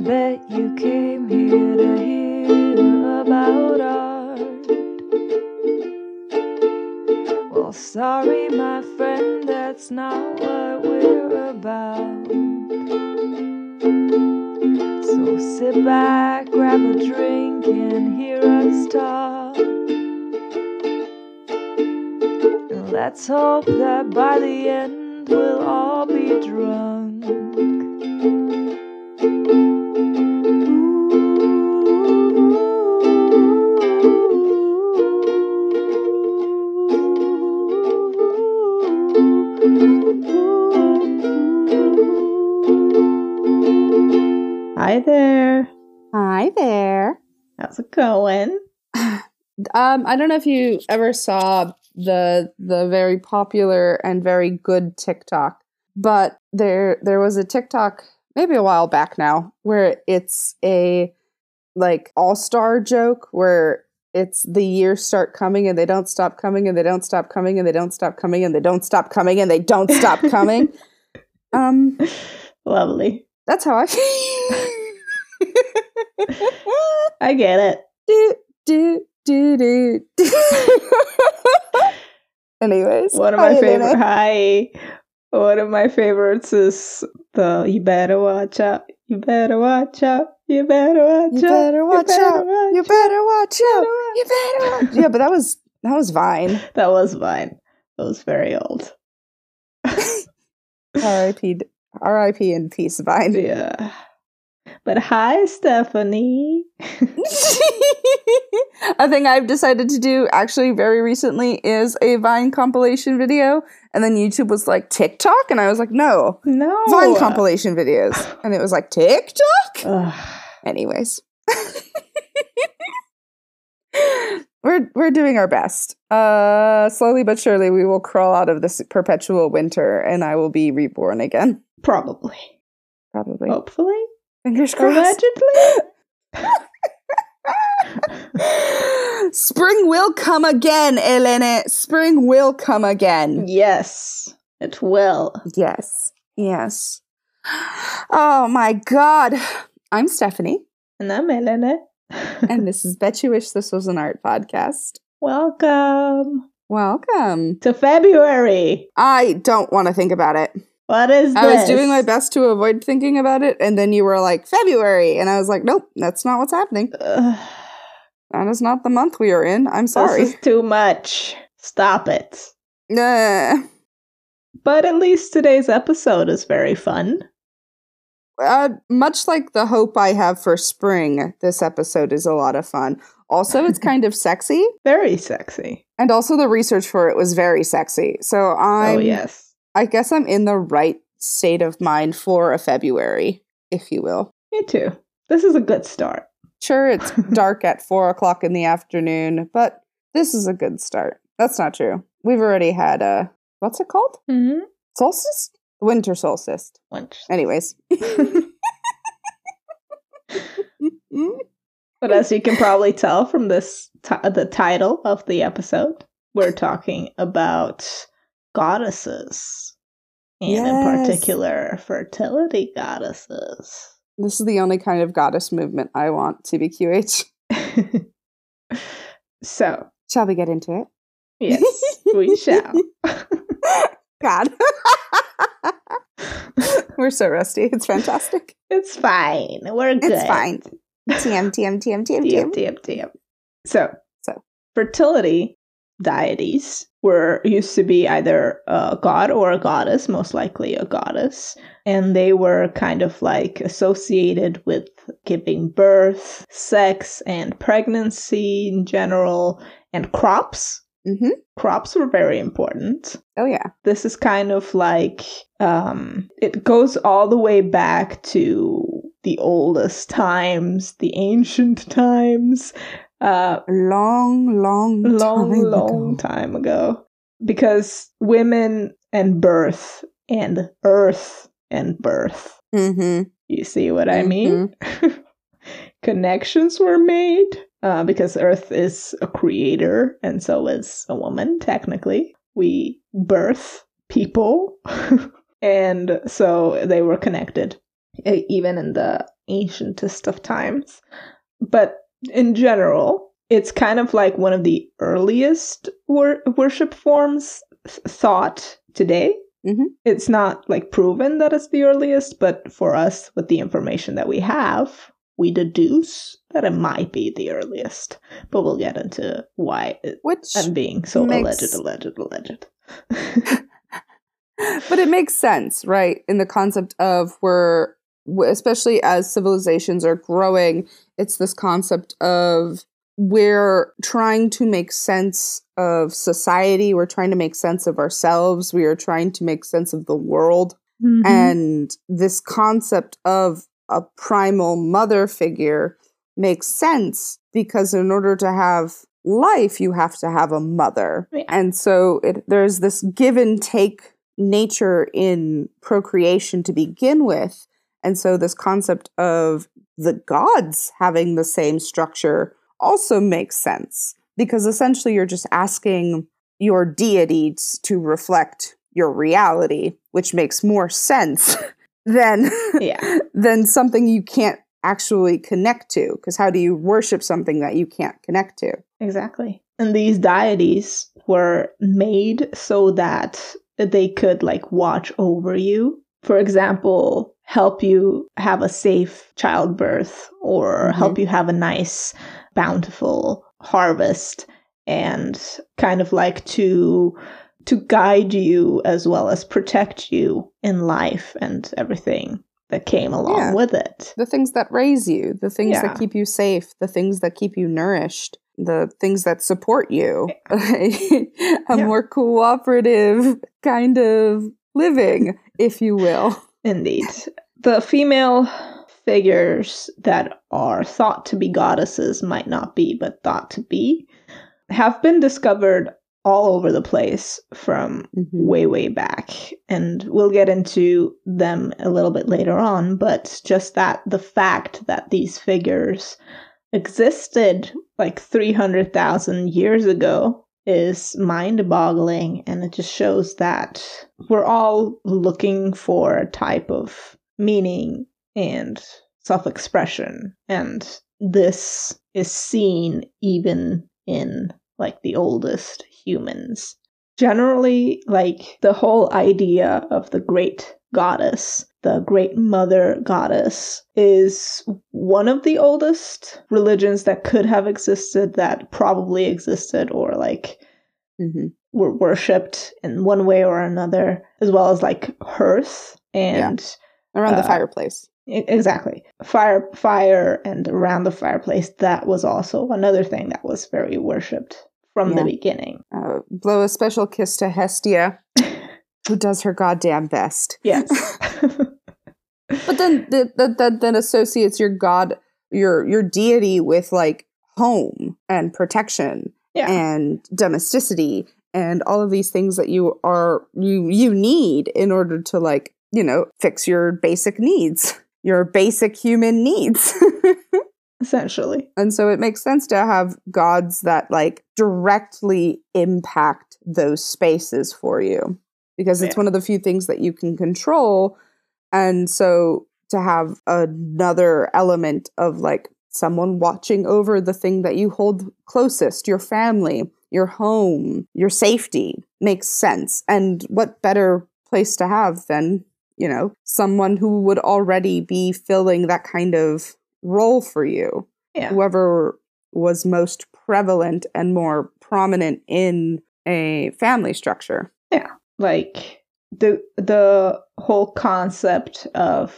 Bet you came here to hear about art. Well, sorry, my friend, that's not what we're about. So sit back, grab a drink, and hear us talk. Let's hope that by the end we'll all be drunk. Hi there. Hi there. How's it going? Um, I don't know if you ever saw the the very popular and very good TikTok, but there there was a TikTok maybe a while back now where it's a like all-star joke where it's the years start coming and they don't stop coming and they don't stop coming and they don't stop coming and they don't stop coming and they don't stop coming. um Lovely. that's how I feel. I get it. do do do do. do. Anyways, One of my favorite. Hi. One of my favorites is the "You better watch out. You better watch out. You better watch out. You better watch out. watch You better watch out. You better watch. Yeah, but that was that was Vine. That was mine. That was very old. R.I.P. R.I.P. in peace, Vine. Yeah. But hi, Stephanie. a thing I've decided to do actually very recently is a Vine compilation video, and then YouTube was like TikTok, and I was like, no, No. Vine compilation videos, and it was like TikTok. Ugh. Anyways. we're we're doing our best. Uh slowly but surely we will crawl out of this perpetual winter and I will be reborn again. Probably. Probably. Hopefully. Fingers crossed. Allegedly. Spring will come again, Elena. Spring will come again. yes, it will. Yes. Yes. Oh my god. I'm Stephanie, And I'm Elena. and this is Bet You Wish This Was an Art podcast. Welcome Welcome. to February. I don't want to think about it. What is I was doing my best to avoid thinking about it, and then you were like, February. And I was like, nope, that's not what's happening. Ugh, That is not the month we are in. I'm sorry. This is too much. Stop it. Nah. But at least today's episode is very fun. Uh, much like the hope I have for spring, this episode is a lot of fun. Also, it's kind of sexy, Very sexy. and also the research for it was very sexy. So I'm, oh, yes. I guess I'm in the right state of mind for a February, if you will. Me too. This is a good start. Sure, it's dark at four o'clock in the afternoon, but this is a good start. That's not true. We've already had a what's it called? Mm-hmm. Solstice? Winter solstice. Anyways. But as you can probably tell from this, ti the title of the episode, we're talking about goddesses, and in particular, fertility goddesses. This is the only kind of goddess movement I want, TBQH. so, Shall we get into it? yes, we shall. God. We're so rusty. It's fantastic. It's fine. We're good. It's fine. TM, TM, TM, TM, TM, TM. TM, TM. So, So. fertility deities were used to be either a god or a goddess, most likely a goddess, and they were kind of like associated with giving birth, sex, and pregnancy in general, and crops. Mm-hmm. Crops were very important Oh, yeah. this is kind of like um it goes all the way back to the oldest times the ancient times uh Long, long, long time long ago. time ago because women and birth and earth and birth Mm-hmm. you see what i mean connections were made uh, because earth is a creator and so is a woman technically we birth people And so they were connected even in the ancientest of times. But in general, it's kind of like one of the earliest wor- worship forms th- thought today. Mhm. It's not like proven that it's the earliest, but for us, with the information that we have, we deduce that it might be the earliest. But we'll get into why it, Which I'm being so makes- alleged, alleged, alleged. but it makes sense, right? In the concept of where, w- especially as civilizations are growing, it's this concept of we're trying to make sense of society, we're trying to make sense of ourselves, we are trying to make sense of the world. Mm-hmm. And this concept of a primal mother figure makes sense because in order to have life, you have to have a mother. Yeah. And so it, there's this give and take nature in procreation to begin with. And so this concept of the gods having the same structure also makes sense because essentially you're just asking your deities to reflect your reality, which makes more sense than yeah. than something you can't actually connect to. Because how do you worship something that you can't connect to? Exactly. And these deities were made so that they could like watch over you. For example, help you have a safe childbirth or Mhm. help you have a nice, bountiful harvest and kind of like to to guide you as well as protect you in life and everything that came along Yeah. with it. The things that raise you, the things Yeah. that keep you safe, the things that keep you nourished, the things that support you. a Yeah. more cooperative kind of living, if you will. Indeed. The female figures that are thought to be goddesses might not be, but thought to be, have been discovered all over the place from mm-hmm. way, way back. And we'll get into them a little bit later on, but just that the fact that these figures existed like 300,000 years ago is mind boggling. And it just shows that we're all looking for a type of meaning and self expression. And this is seen even in like the oldest humans. Generally, like the whole idea of the great goddess, the great mother goddess, is one of the oldest religions that could have existed, that probably existed, or like hmm were worshipped in one way or another, as well as like hearth and Around the Uh, fireplace. E- Exactly. Fire fire and around the fireplace that was also another thing that was very worshipped from the beginning. Uh, blow a special kiss to Hestia, who does her goddamn best. Yes. But then that that that then associates your god your your deity with like home and protection yeah. and domesticity and all of these things that you are you you need in order to like you know fix your basic needs your basic human needs Essentially. and so it makes sense to have gods that like directly impact those spaces for you because it's Yeah. one of the few things that you can control and so to have another element of like someone watching over the thing that you hold closest your family your home your safety makes sense and what better place to have than you know someone who would already be filling that kind of role for you Yeah. whoever was most prevalent and more prominent in a family structure Yeah. Like the the whole concept of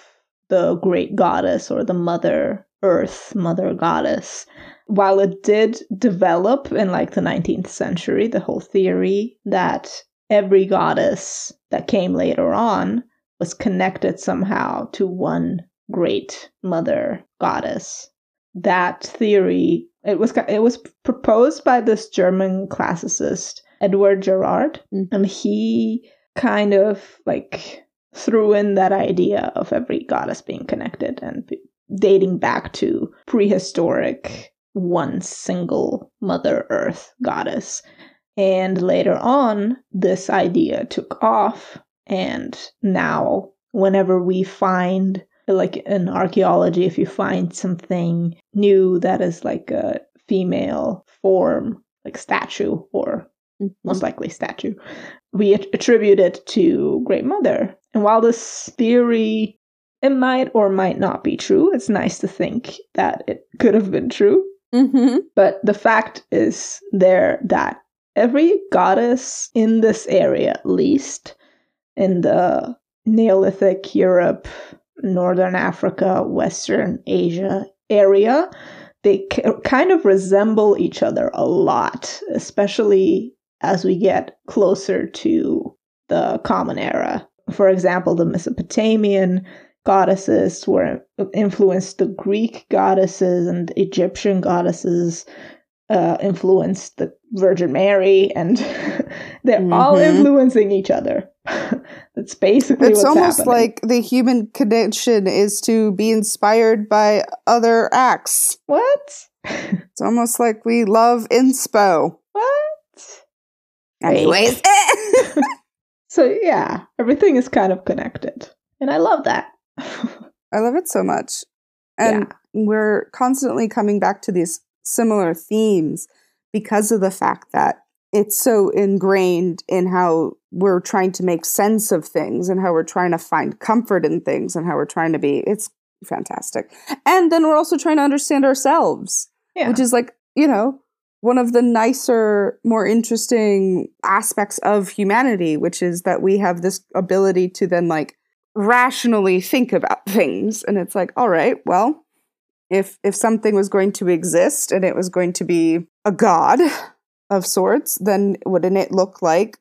the great goddess or the mother earth, mother goddess, while it did develop in like the 19th century, the whole theory that every goddess that came later on was connected somehow to one great mother goddess. That theory it was it was proposed by this German classicist Edward Gerhard, Mm. and he kind of like threw in that idea of every goddess being connected and dating back to prehistoric one single mother earth goddess and later on this idea took off And now, whenever we find, like in archaeology, if you find something new that is like a female form, like statue or mm-hmm. most likely statue, we attribute it to Great Mother. And while this theory it might or might not be true, it's nice to think that it could have been true. Mm-hmm. But the fact is there that every goddess in this area, at least in the Neolithic Europe, Northern Africa, Western Asia area, they k- kind of resemble each other a lot, especially as we get closer to the Common Era. For example, the Mesopotamian goddesses were influenced the Greek goddesses and Egyptian goddesses uh, influenced the Virgin Mary, and they're all Mhm. influencing each other. That's basically It's almost happening. like the human condition is to be inspired by other acts. what? It's almost like we love inspo. what? Anyways. So yeah, everything is kind of connected, and I love that. I love it so much. And we're constantly coming back to these similar themes because of the fact that it's so ingrained in how we're trying to make sense of things and how we're trying to find comfort in things and how we're trying to be it's fantastic. And then we're also trying to understand ourselves, yeah, which is like, you know, one of the nicer, more interesting aspects of humanity, which is that we have this ability to then like rationally think about things. And it's like all right well if if something was going to exist and it was going to be a god of sorts then wouldn't it look like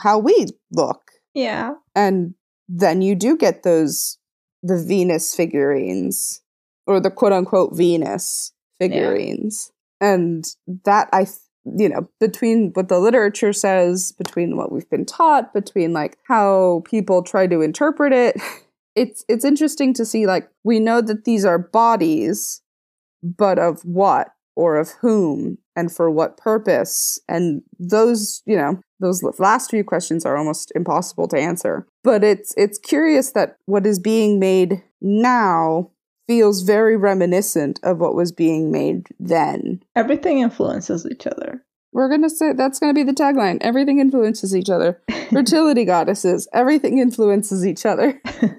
how we look? Yeah, and then you do get those the venus figurines or the quote unquote venus figurines. And that i you know between what the literature says between what we've been taught between like how people try to interpret it. It's it's interesting to see like we know that these are bodies but of what or of whom and for what purpose. And those you know those last few questions are almost impossible to answer. But it's it's curious that what is being made now feels very reminiscent of what was being made then. Everything influences each other. we're gonna say that's gonna be the tagline. Everything influences each other. Fertility goddesses everything influences each other.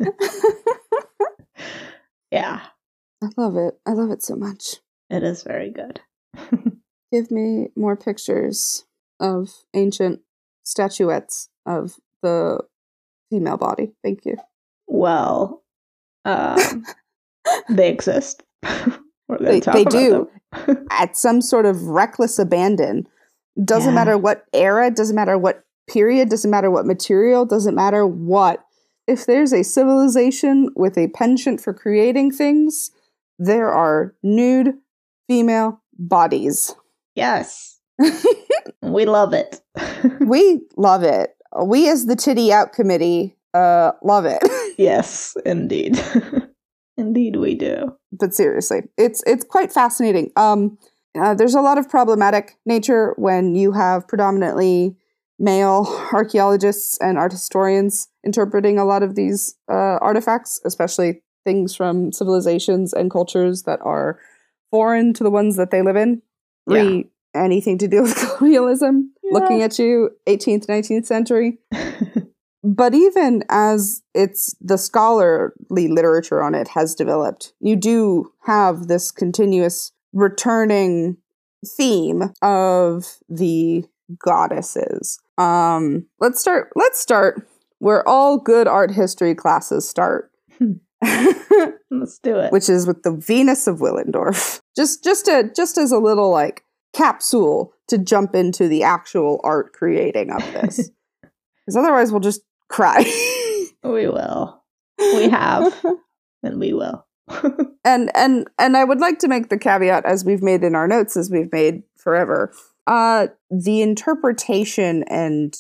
Yeah, i love it. I love it so much. It is very good. give me more pictures of ancient statuettes of the female body. Thank you. Well, um, they exist. They- they do. at some sort of reckless abandon doesn't Yeah. matter what era doesn't matter what period doesn't matter what material doesn't matter what if there's a civilization with a penchant for creating things there are nude female bodies yes, we love it. we love it we as the titty out committee uh love it yes, indeed, indeed we do. but seriously it's it's quite fascinating. Um uh, there's a lot of problematic nature when you have predominantly male archaeologists and art historians interpreting a lot of these uh, artifacts especially things from civilizations and cultures that are foreign to the ones that they live in. Re anything to do with colonialism. Looking at you 18th 19th century but even as it's the scholarly literature on it has developed you do have this continuous returning theme of the goddesses. Um let's start let's start where all good art history classes start. Let's do it. which is with the venus of willendorf. Just just to just as a little like capsule to jump into the actual art creating of this. Because otherwise we'll just cry we will. We have, and we will. and and and I would like to make the caveat as we've made in our notes as we've made forever uh the interpretation and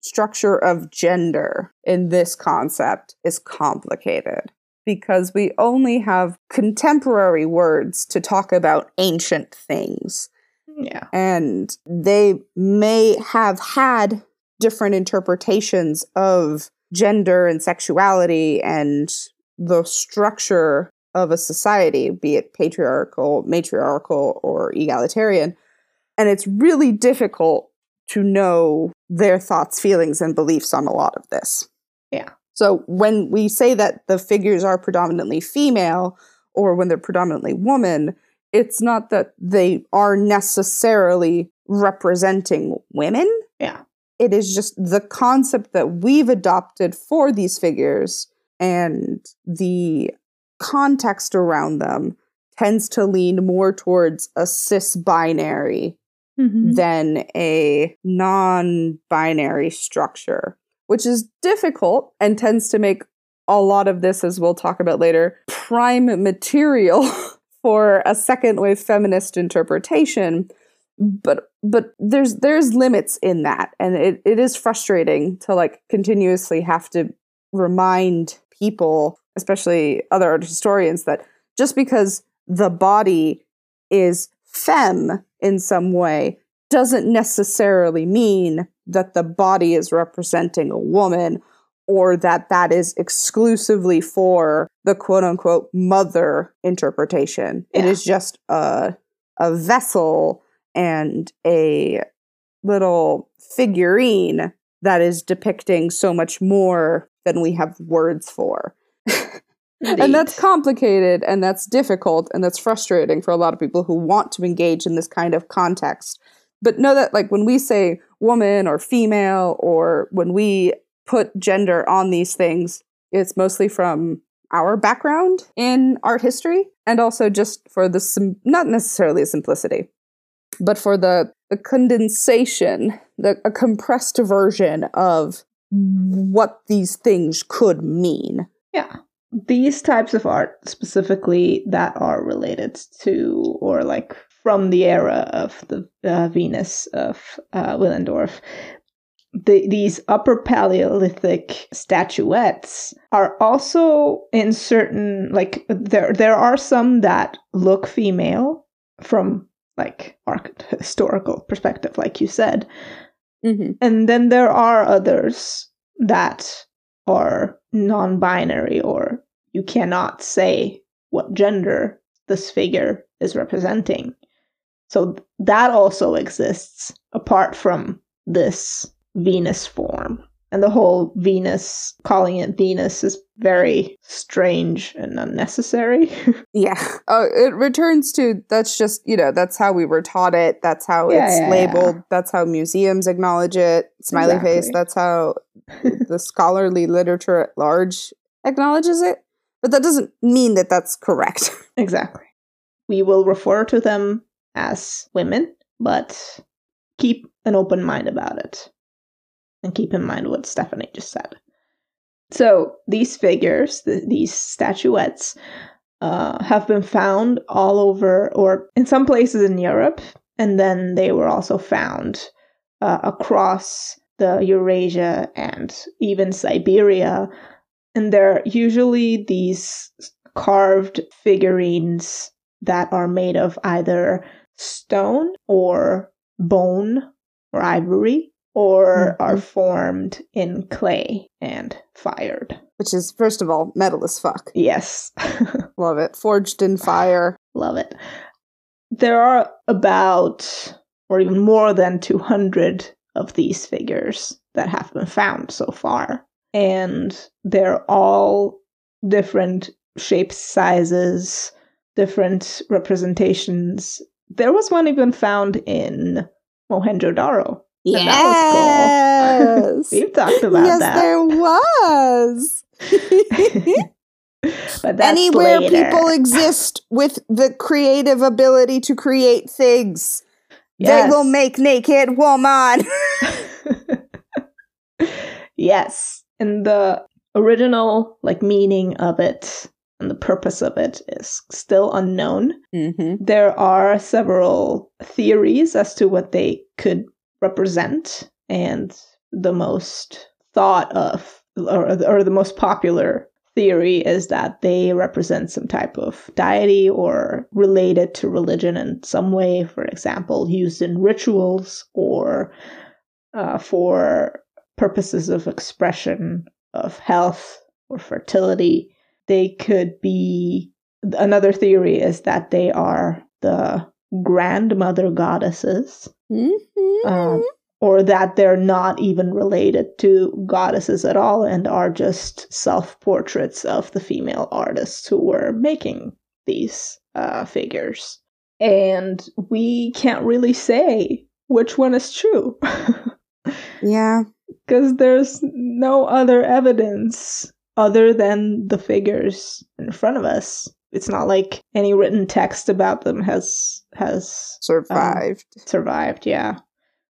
structure of gender in this concept is complicated because we only have contemporary words to talk about ancient things yeah. and they may have had different interpretations of gender and sexuality and the structure of a society, be it patriarchal, matriarchal, or egalitarian. And it's really difficult to know their thoughts, feelings, and beliefs on a lot of this. Yeah. So when we say that the figures are predominantly female or when they're predominantly woman, it's not that they are necessarily representing women. Yeah. It is just the concept that we've adopted for these figures and the context around them tends to lean more towards a cis binary Mhm. than a non binary structure, which is difficult and tends to make a lot of this, as we'll talk about later, prime material for a second wave feminist interpretation. But but there's there's limits in that. And it, it is frustrating to like continuously have to remind people, especially other art historians, that just because the body is femme in some way doesn't necessarily mean that the body is representing a woman or that that is exclusively for the quote unquote mother interpretation. It Yeah. is just a a vessel and a little figurine that is depicting so much more than we have words for. And that's complicated and that's difficult and that's frustrating for a lot of people who want to engage in this kind of context. But know that, like, when we say woman or female, or when we put gender on these things, it's mostly from our background in art history and also just for the, sim- not necessarily simplicity, but for the, the condensation, the, a compressed version of what these things could mean. Yeah. These types of art, specifically that are related to or like from the era of the uh, Venus of uh, Willendorf, the, these upper Paleolithic statuettes are also in certain like there there are some that look female from like historical perspective, like you said, Mm-hmm. and then there are others that are non binary, or you cannot say what gender this figure is representing. So that also exists apart from this Venus form. And the whole Venus, calling it Venus, is very strange and unnecessary. Yeah. Oh, it returns to that's just, you know, that's how we were taught it. That's how Yeah, it's yeah, yeah. labeled. That's how museums acknowledge it. Smiley face. That's how the scholarly literature at large acknowledges it. But that doesn't mean that that's correct. exactly. We will refer to them as women, but keep an open mind about it. And keep in mind what Stephanie just said. So these figures, th- these statuettes, uh, have been found all over, or in some places in Europe, and then they were also found uh, across the Eurasia and even Siberia. And they're usually these carved figurines that are made of either stone or bone or ivory, or Mhm. are formed in clay and fired. Which is, first of all, metal as fuck. Yes. Love it. Forged in fire. Love it. There are about, or even more than 200 of these figures that have been found so far. And they're all different shapes, sizes, different representations. There was one even found in Mohenjo-Daro. And that was Yes. cool. We've talked about yes, that. Yes, there was. but that's Anywhere later. people exist with the creative ability to create things, they will make naked woman. yes. And the original like meaning of it and the purpose of it is still unknown. mm-hmm. There are several theories as to what they could represent, and the most thought of or, or the most popular theory is that they represent some type of deity or related to religion in some way, for example, used in rituals or uh, for purposes of expression of health or fertility. They could be another theory is that they are the grandmother goddesses Mhm. um, or that they're not even related to goddesses at all and are just self portraits of the female artists who were making these uh, figures. And we can't really say which one is true yeah. because there's no other evidence other than the figures in front of us. It's not like any written text about them has has um, Survived. survived. Yeah,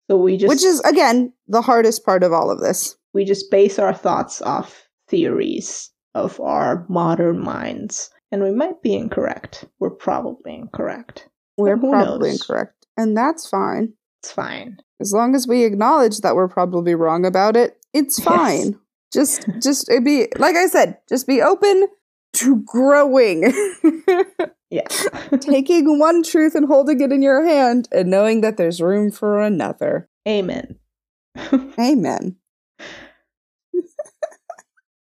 so we just Which is again the hardest part of all of this. we just base our thoughts off theories of our modern minds, and we might be incorrect. We're probably incorrect. We're probably knows? incorrect. And that's fine. It's fine. As long as we acknowledge that we're probably wrong about it, it's Yes. fine. Just just it be like I said, just be open to growing. Yeah. Taking one truth and holding it in your hand and knowing that there's room for another. Amen. Amen.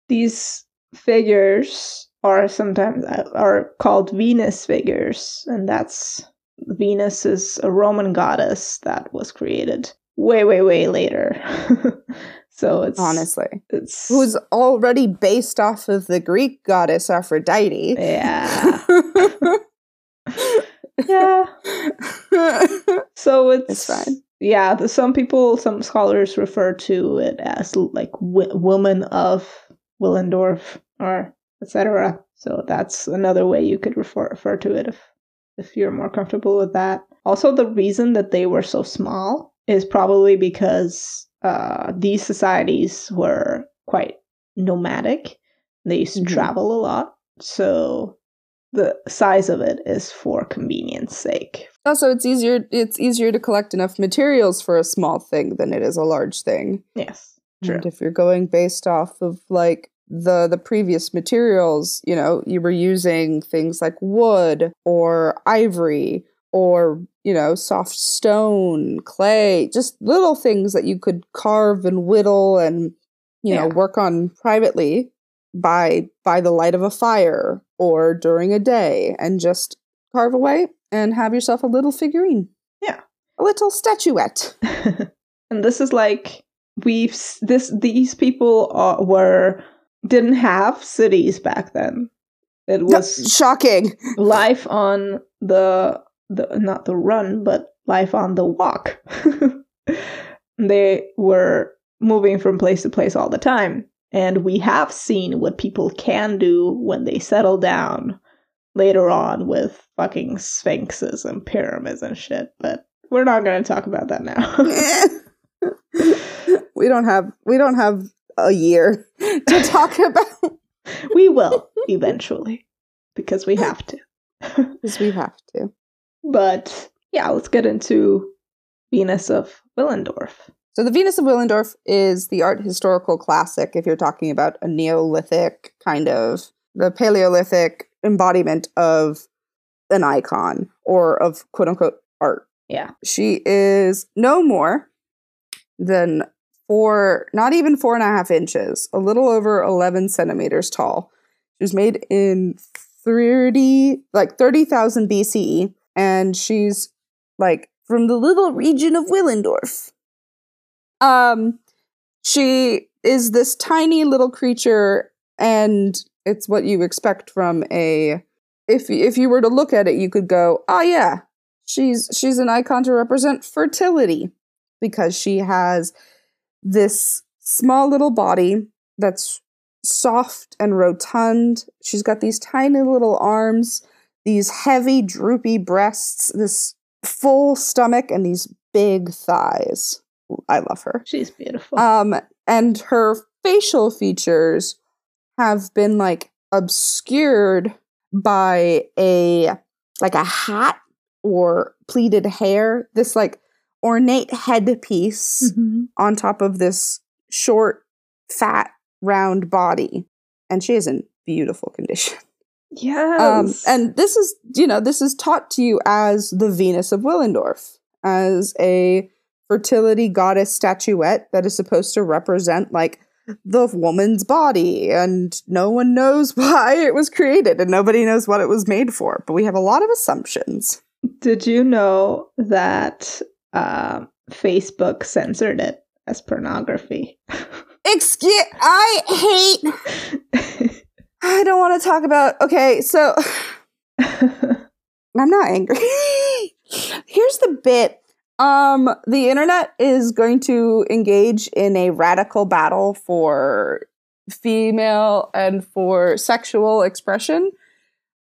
These figures are sometimes uh, are called Venus figures, and that's Venus is a Roman goddess that was created way, way, way later. So it's Honestly. it's Who's already based off of the Greek goddess Aphrodite. yeah, yeah. So it's It's fine. Yeah, the, some people, some scholars refer to it as like w- woman of Willendorf or etc. So that's another way you could refer refer to it if if you're more comfortable with that. Also, the reason that they were so small is probably because uh, these societies were quite nomadic. They used to Mhm. travel a lot, so the size of it is for convenience sake. Also, it's easier it's easier to collect enough materials for a small thing than it is a large thing. Yes, true. And if you're going based off of like the the previous materials, you know, you were using things like wood or ivory or, you know, soft stone, clay, just little things that you could carve and whittle and you know, work on privately by by the light of a fire or during a day and just carve away and have yourself a little figurine. Yeah. A little statuette. and this is like we've this these people are, were didn't have cities back then. It was Shocking. life on the the not the run, but life on the walk. they were moving from place to place all the time, and we have seen what people can do when they settle down later on with fucking sphinxes and pyramids and shit. But we're not going to talk about that now. we don't have we don't have a year to talk about we will eventually because we have to. because we have to. But yeah, let's get into Venus of Willendorf. So the Venus of Willendorf is the art historical classic if you're talking about a Neolithic kind of the Paleolithic embodiment of an icon or of quote unquote art. Yeah. She is no more than four, not even four and a half inches, a little over 11 centimeters tall. She was made in 30, like 30,000 BCE, and she's like from the little region of Willendorf. Um, she is this tiny little creature, and it's what you expect from a. If if you were to look at it, you could go, "Oh yeah, she's she's an icon to represent fertility because she has this small little body that's soft and rotund. She's got these tiny little arms, these heavy droopy breasts, this full stomach and these big thighs. I love her. She's beautiful. Um and her facial features have been like obscured by a like a hat or pleated hair, this like ornate headpiece Mhm. on top of this short, fat, round body. And she is in beautiful condition. Yes. Um, and this is, you know, this is taught to you as the Venus of Willendorf, as a fertility goddess statuette that is supposed to represent like the woman's body, and no one knows why it was created, and nobody knows what it was made for. But we have a lot of assumptions. Did you know that uh, Facebook censored it as pornography? Excuse, I hate. I don't want to talk about. Okay, so I'm not angry. Here's the bit. Um, the internet is going to engage in a radical battle for female and for sexual expression.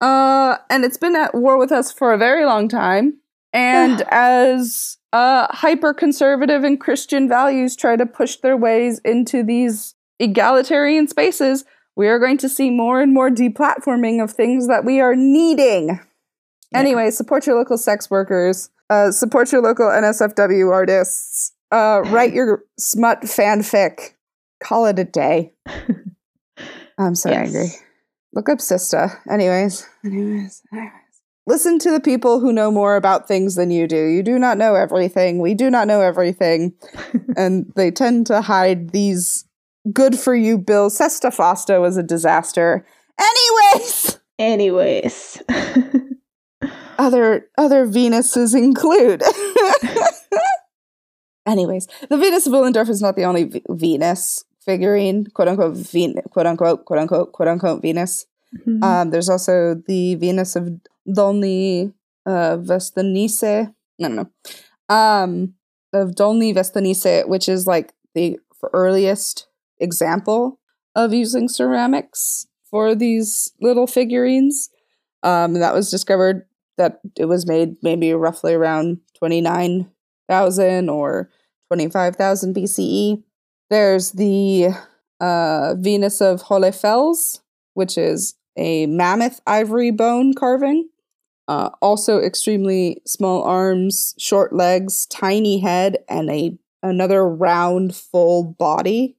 Uh, and it's been at war with us for a very long time. And as uh, hyper conservative and Christian values try to push their ways into these egalitarian spaces, we are going to see more and more deplatforming of things that we are needing. Anyway, support your local sex workers. Uh, support your local NSFW artists. Uh, write your smut fanfic. Call it a day. I'm so Yes. angry. Look up Sesta. Anyways, anyways, anyways. Listen to the people who know more about things than you do. You do not know everything. We do not know everything. and they tend to hide these good for you bill. Sesta Fosta was a disaster. Anyways, Anyways. other other Venuses include. Anyways, the Venus of Willendorf is not the only v- Venus figurine, quote unquote, Ven- quote unquote, quote unquote, quote unquote Venus. Mhm. Um, there's also the Venus of Dolny uh, Vestonice. No, no, no. Um, of Dolny Vestonice, which is like the earliest example of using ceramics for these little figurines. Um, that was discovered that it was made maybe roughly around 29,000 or 25,000 BCE. There's the uh, Venus of Hohle Fels, which is a mammoth ivory bone carving. Uh, also, extremely small arms, short legs, tiny head, and a another round, full body.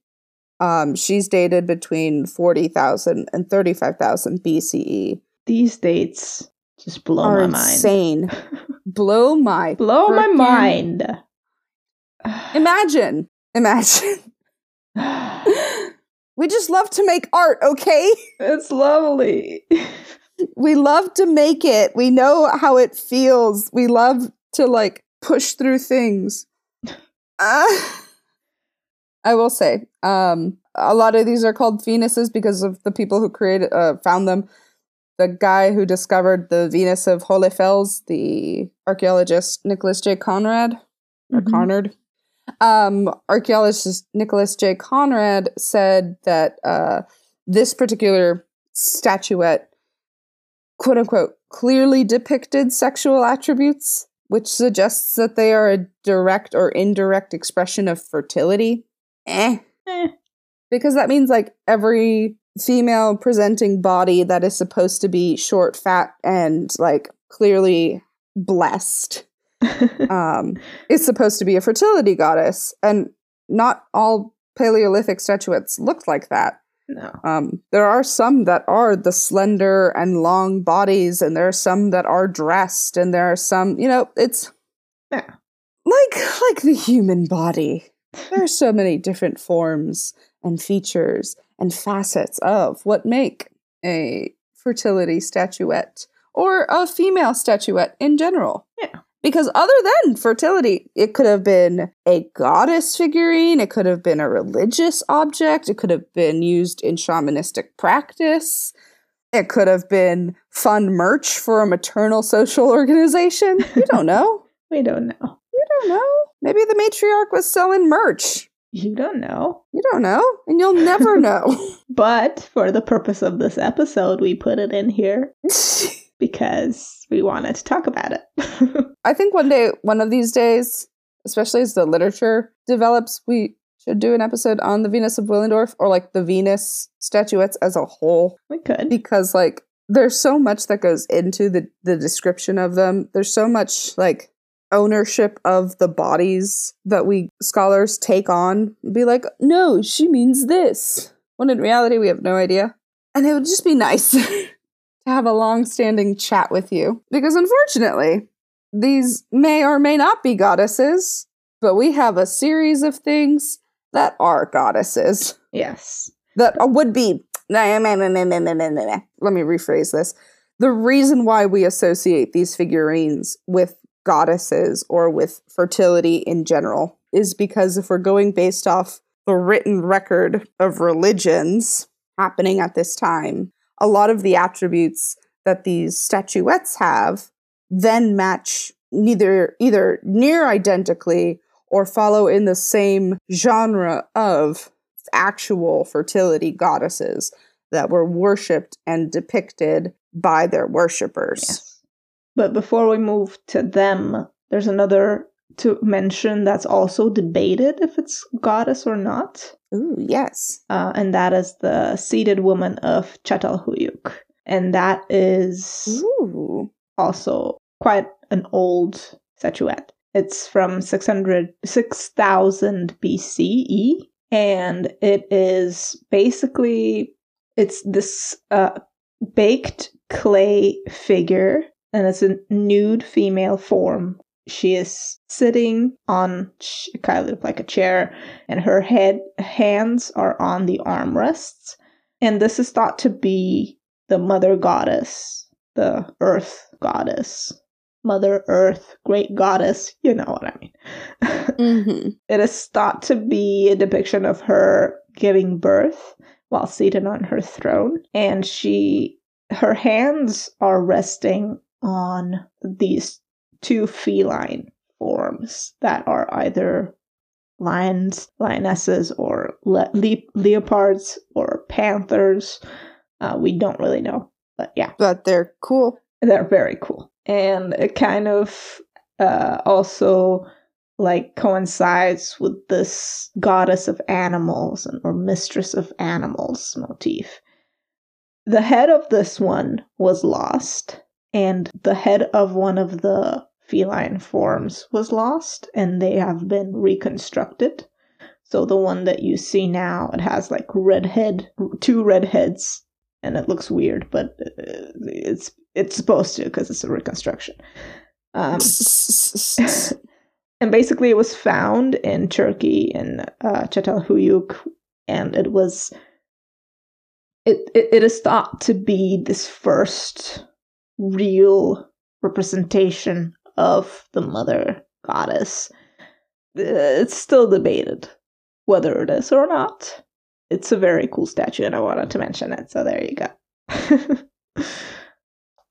Um, she's dated between 40,000 and 35,000 BCE. These dates just blow my mind. insane. Blow my blow my mind. Imagine, imagine. we just love to make art, okay? it's lovely. we love to make it. We know how it feels. We love to like push through things. Uh, I will say, um, a lot of these are called Venuses because of the people who created, uh, found them. The guy who discovered the Venus of Hohle Fels, the archaeologist Nicholas J. Conard, or Mhm. Conard. Um, archaeologist Nicholas J. Conard said that uh, this particular statuette, quote unquote, clearly depicted sexual attributes, which suggests that they are a direct or indirect expression of fertility. Eh. Eh. Because that means like every female presenting body that is supposed to be short, fat, and like clearly blessed um, is supposed to be a fertility goddess, and not all Paleolithic statuettes looked like that. no. Um, there are some that are the slender and long bodies, and there are some that are dressed, and there are some, you know, it's Yeah. like like the human body. There are so many different forms and features and facets of what make a fertility statuette or a female statuette in general. Yeah. Because other than fertility, it could have been a goddess figurine, it could have been a religious object, it could have been used in shamanistic practice, it could have been fun merch for a maternal social organization. You don't know. We don't know. You don't know. Maybe the matriarch was selling merch. You don't know. You don't know, and you'll never know. But for the purpose of this episode, we put it in here because we wanted to talk about it. I think one day, one of these days, especially as the literature develops, we should do an episode on the Venus of Willendorf or like the Venus statuettes as a whole we could. because like there's so much that goes into the the description of them. There's so much like ownership of the bodies that we scholars take on. Be like, no, she means this. When in reality, we have no idea. And it would just be nice to have a long-standing chat with you because unfortunately, these may or may not be goddesses, but we have a series of things that are goddesses Yes. that would be. Let me rephrase this. The reason why we associate these figurines with goddesses or with fertility in general is because if we're going based off the written record of religions happening at this time, a lot of the attributes that these statuettes have then match neither either near identically or follow in the same genre of actual fertility goddesses that were worshipped and depicted by their worshippers. But before we move to them, there's another to mention that's also debated if it's goddess or not, Ooh, yes. uh, and that is the seated woman of Çatalhöyük. And that is Ooh. also quite an old statuette. It's from 600, 6000 BCE, and it is basically it's this uh, baked clay figure, and it's a nude female form. She is sitting on kind of like a chair, and her head hands are on the armrests. And this is thought to be the mother goddess, the earth goddess, Mother Earth, great goddess. You know what I mean. Mm-hmm. It is thought to be a depiction of her giving birth while seated on her throne, and she her hands are resting on these two feline forms that are either lions, lionesses, or le- le- leopards or panthers. Uh, we don't really know, but yeah, But they're cool. they're very cool and it kind of uh, also like coincides with this goddess of animals and, or mistress of animals motif the head of this one was lost and the head of one of the feline forms was lost and they have been reconstructed. So the one that you see now it has like red head two red heads and it looks weird but uh, it's it's supposed to because it's a reconstruction. Um, and basically it was found in turkey in uh, Çatalhöyük, and it was it, it it is thought to be this first real representation of the mother goddess. Uh, it's still debated whether it is or not. It's a very cool statue and i wanted to mention it so there you go.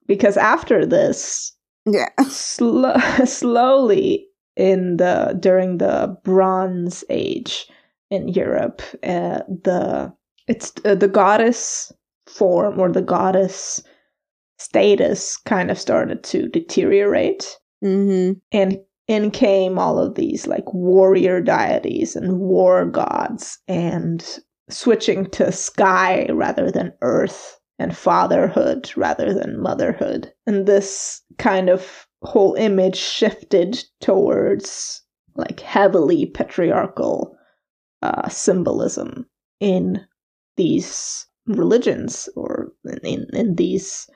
Because after this yeah. sl- slowly in the during the bronze age in europe uh, the it's uh, the goddess form or the goddess status kind of started to deteriorate Mm-hmm. and in came all of these like warrior deities and war gods and switching to sky rather than earth and fatherhood rather than motherhood and this kind of whole image shifted towards like heavily patriarchal uh, symbolism in these religions or in, in these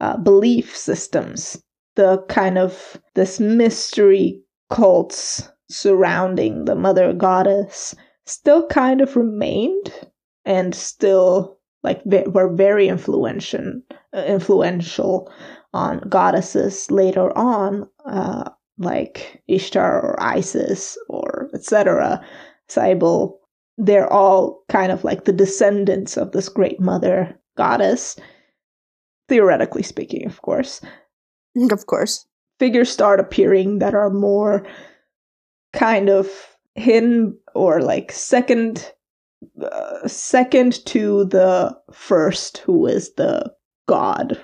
uh, belief systems the kind of this mystery cults surrounding the mother goddess still kind of remained and still like ve- were very influential uh, influential on goddesses later on uh, like ishtar or isis or etc cybele they're all kind of like the descendants of this great mother goddess theoretically speaking of course Of course. figures start appearing that are more kind of hidden or like second uh, second to the first who is the god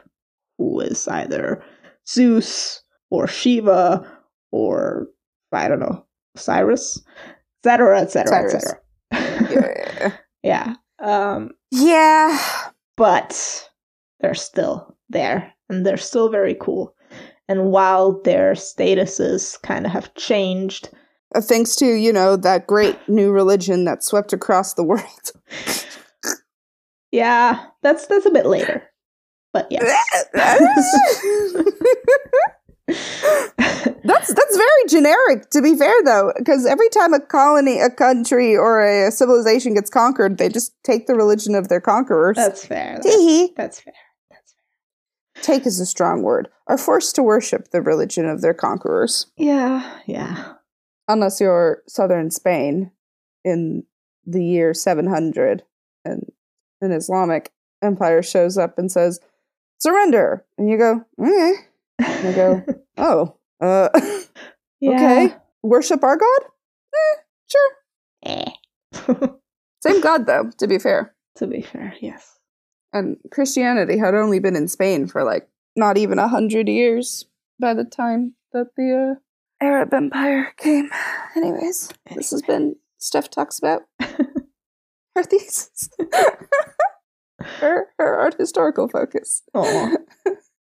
who is either zeus or shiva or i don't know cyrus etc etc etc Yeah. yeah um yeah. but they're still there and they're still very cool. And while their statuses kind of have changed, Uh, thanks to, you know, that great new religion that swept across the world. yeah, that's that's a bit later. But yeah. that's that's very generic, to be fair, though, because every time a colony, a country, or a civilization gets conquered, they just take the religion of their conquerors. That's fair. That's, that's fair. Take is a strong word. Are forced to worship the religion of their conquerors. Yeah, yeah. unless you're southern Spain in the year 700 and an Islamic empire shows up and says, surrender. And you go, okay. I go, oh, uh, okay. Worship our God? Eh, sure. Eh. Same God, though, to be fair. to be fair, yes. And Christianity had only been in Spain for like not even a hundred years by the time that the uh, Arab Empire came. Anyways, this has been Steph talks about her thesis, her her art historical focus.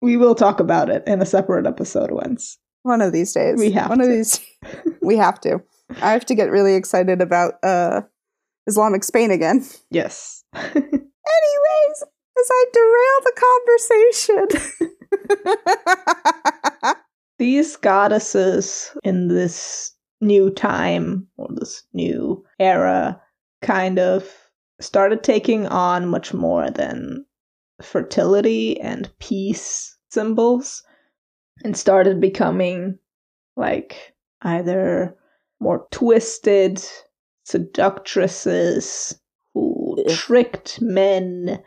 We will talk about it in a separate episode once. One of these days, We have one of to. these. we have to. I have to get really excited about uh, Islamic Spain again. Yes. Anyways, as I derail the conversation. These goddesses in this new time or this new era kind of started taking on much more than fertility and peace symbols and started becoming like either more twisted seductresses who tricked men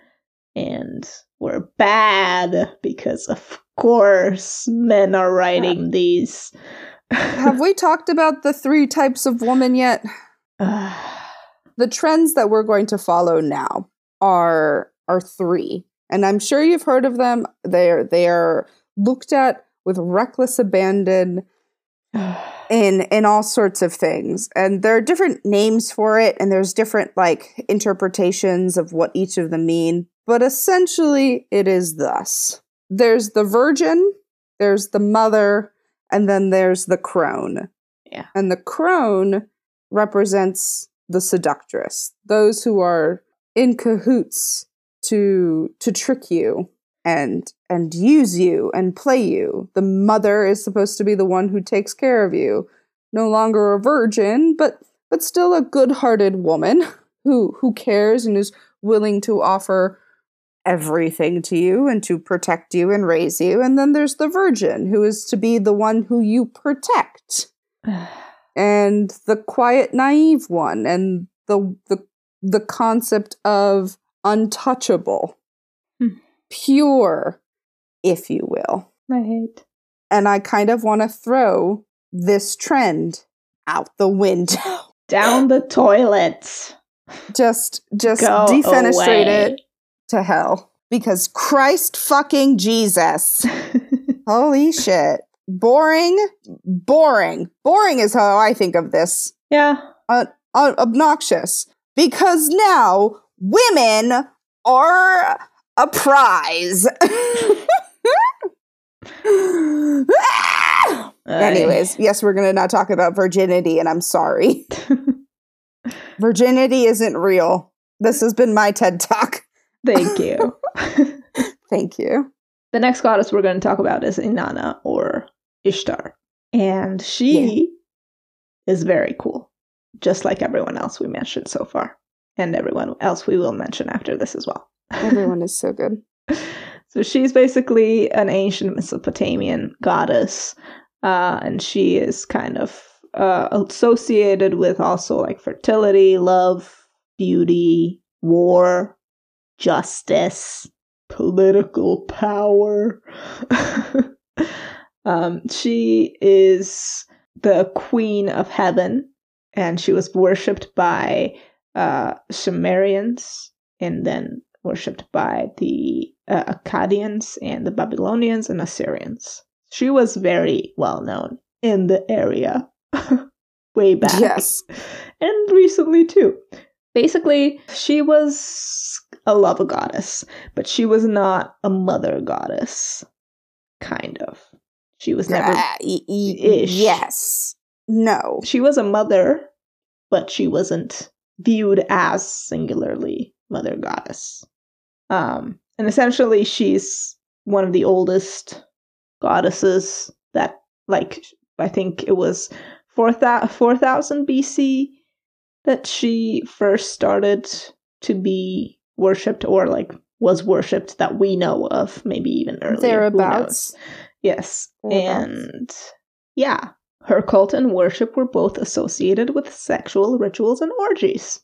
and were bad because of course men are writing these Have we talked about the three types of woman yet? The trends that we're going to follow now are are three, and I'm sure you've heard of them. They're they are looked at with reckless abandon in in all sorts of things, and there are different names for it, and there's different like interpretations of what each of them mean. But essentially, it is thus: there's the virgin, there's the mother, and then there's the crone. Yeah. And the crone represents the seductress, those who are in cahoots to to trick you and and use you and play you. The mother is supposed to be the one who takes care of you. No longer a virgin, but but still a good-hearted woman who who cares and is willing to offer everything to you and to protect you and raise you. And then there's the virgin who is to be the one who you protect and the quiet naive one and the the the concept of untouchable Hmm. pure if you will I hate. and i kind of want to throw this trend out the window Down the toilet. just just Go defenestrate away. it to hell because christ fucking jesus holy shit boring boring boring is how i think of this yeah. uh, obnoxious because now women are a prize. Anyways, yes, we're going to not talk about virginity, and I'm sorry. virginity isn't real. This has been my TED Talk. Thank you. Thank you. the next goddess we're going to talk about is Inanna or Ishtar. And she is very cool, just like everyone else we mentioned so far, and everyone else we will mention after this as well. Everyone is so good. So she's basically an ancient Mesopotamian goddess, uh, and she is kind of uh, associated with also like fertility, love, beauty, war, justice, political power. um, she is the queen of heaven, and she was worshipped by uh, Sumerians and then worshipped by the uh, Akkadians and the Babylonians and Assyrians. She was very well known in the area way back. Yes. And recently too. Basically, she was a love goddess, but she was not a mother goddess. Kind of. She was never. Y- Ish. yes. No. She was a mother, but she wasn't viewed as singularly mother goddess. Um, and essentially, she's one of the oldest goddesses that, like, I think it was 4000 4000 BC that she first started to be worshipped or like was worshipped that we know of, maybe even earlier. Thereabouts. Yes. Thereabouts. And yeah, her cult and worship were both associated with sexual rituals and orgies.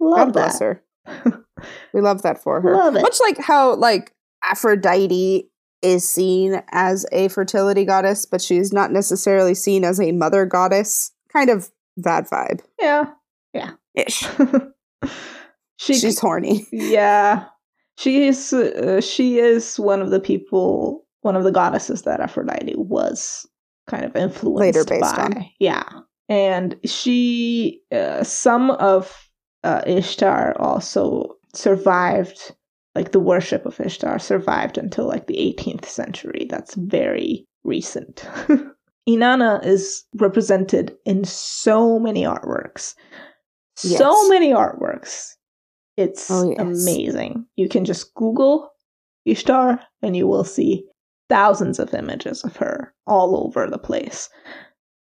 Love God bless that. her. We love that for her. Love it. Much like how like Aphrodite is seen as a fertility goddess, but she's not necessarily seen as a mother goddess. Kind of that vibe. Yeah. Ish. she She's horny. yeah. She is uh, she is one of the people one of the goddesses that Aphrodite was kind of influenced Later based by. on. Yeah. And she uh, some of uh, Ishtar also survived like the worship of Ishtar survived until like the 18th century. That's very recent. Inanna is represented in so many artworks. So many artworks. It's Oh, yes. amazing. You can just Google Ishtar and you will see thousands of images of her all over the place.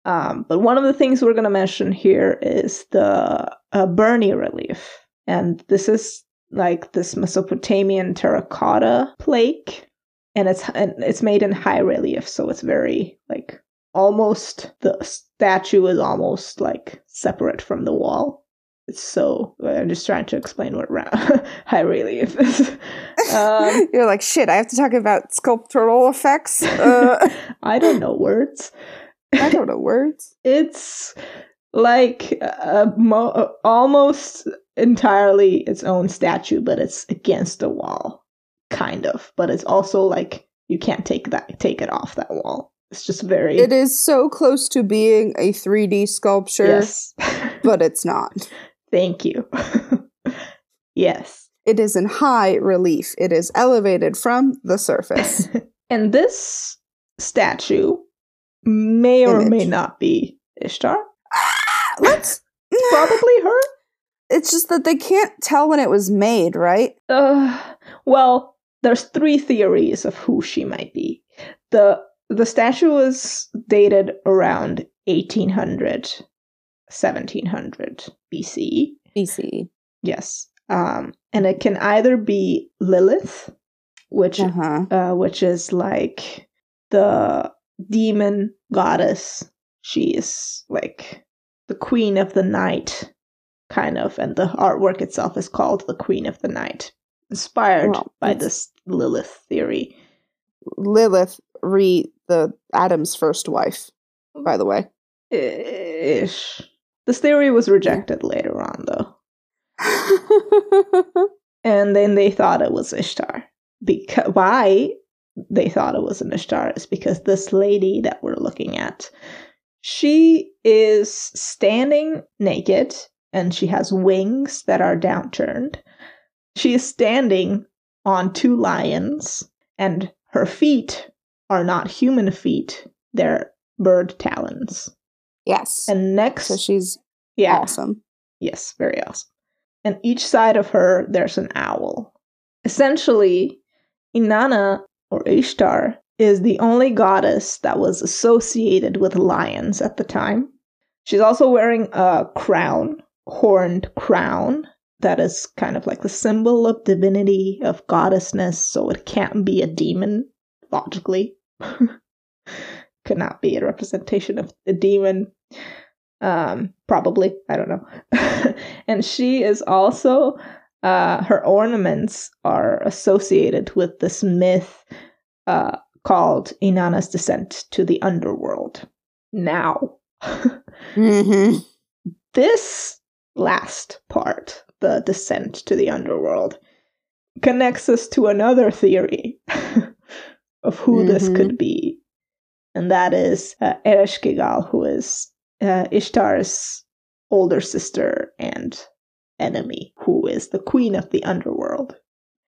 Um, but one of the things we're going to mention here is the uh, Burney relief. And this is like this Mesopotamian terracotta plaque. And it's and it's made in high relief, so it's very like almost the statue is almost like separate from the wall. It's so I'm just trying to explain what ra- high relief is. Um, You're like, shit, I have to talk about sculptural effects. Uh, I don't know words. I don't know words. It's like a mo- almost entirely its own statue, but it's against the wall, kind of. But it's also like you can't take that take it off that wall. It's just very It is so close to being a 3D sculpture, yes. but it's not. Thank you. yes. It is in high relief. It is elevated from the surface. and this statue may or may not be Ishtar. Let's. Probably her. It's just that they can't tell when it was made, right? Uh, well, there's three theories of who she might be. The the statue was dated around 1800 1700 BC. BC. Yes. Um and it can either be Lilith, which Uh huh. uh which is like the demon goddess. She is like the queen of the night kind of and the artwork itself is called the queen of the night inspired Well, by this lilith theory Lilith, re the Adam's first wife. By the way. ish this theory was rejected later on though. And then they thought it was ishtar. Because why they thought it was an ishtar is because this lady that we're looking at she is standing naked and she has wings that are downturned. She is standing on two lions and her feet are not human feet they're bird talons yes. and next so she's yeah awesome. Yes, very awesome. And each side of her, there's an owl. Essentially, Inanna or Ishtar is the only goddess that was associated with lions at the time. She's also wearing a crown, horned crown, that is kind of like the symbol of divinity, of goddessness, so it can't be a demon, logically. Could not be a representation of a demon. Um, probably. I don't know. and she is also uh her ornaments are associated with this myth uh called Inanna's descent to the underworld. Now, Mm-hmm. this last part, the descent to the underworld, connects us to another theory of who this Mhm. could be. And that is uh, Ereshkigal, who is uh, Ishtar's older sister and enemy, who is the queen of the underworld.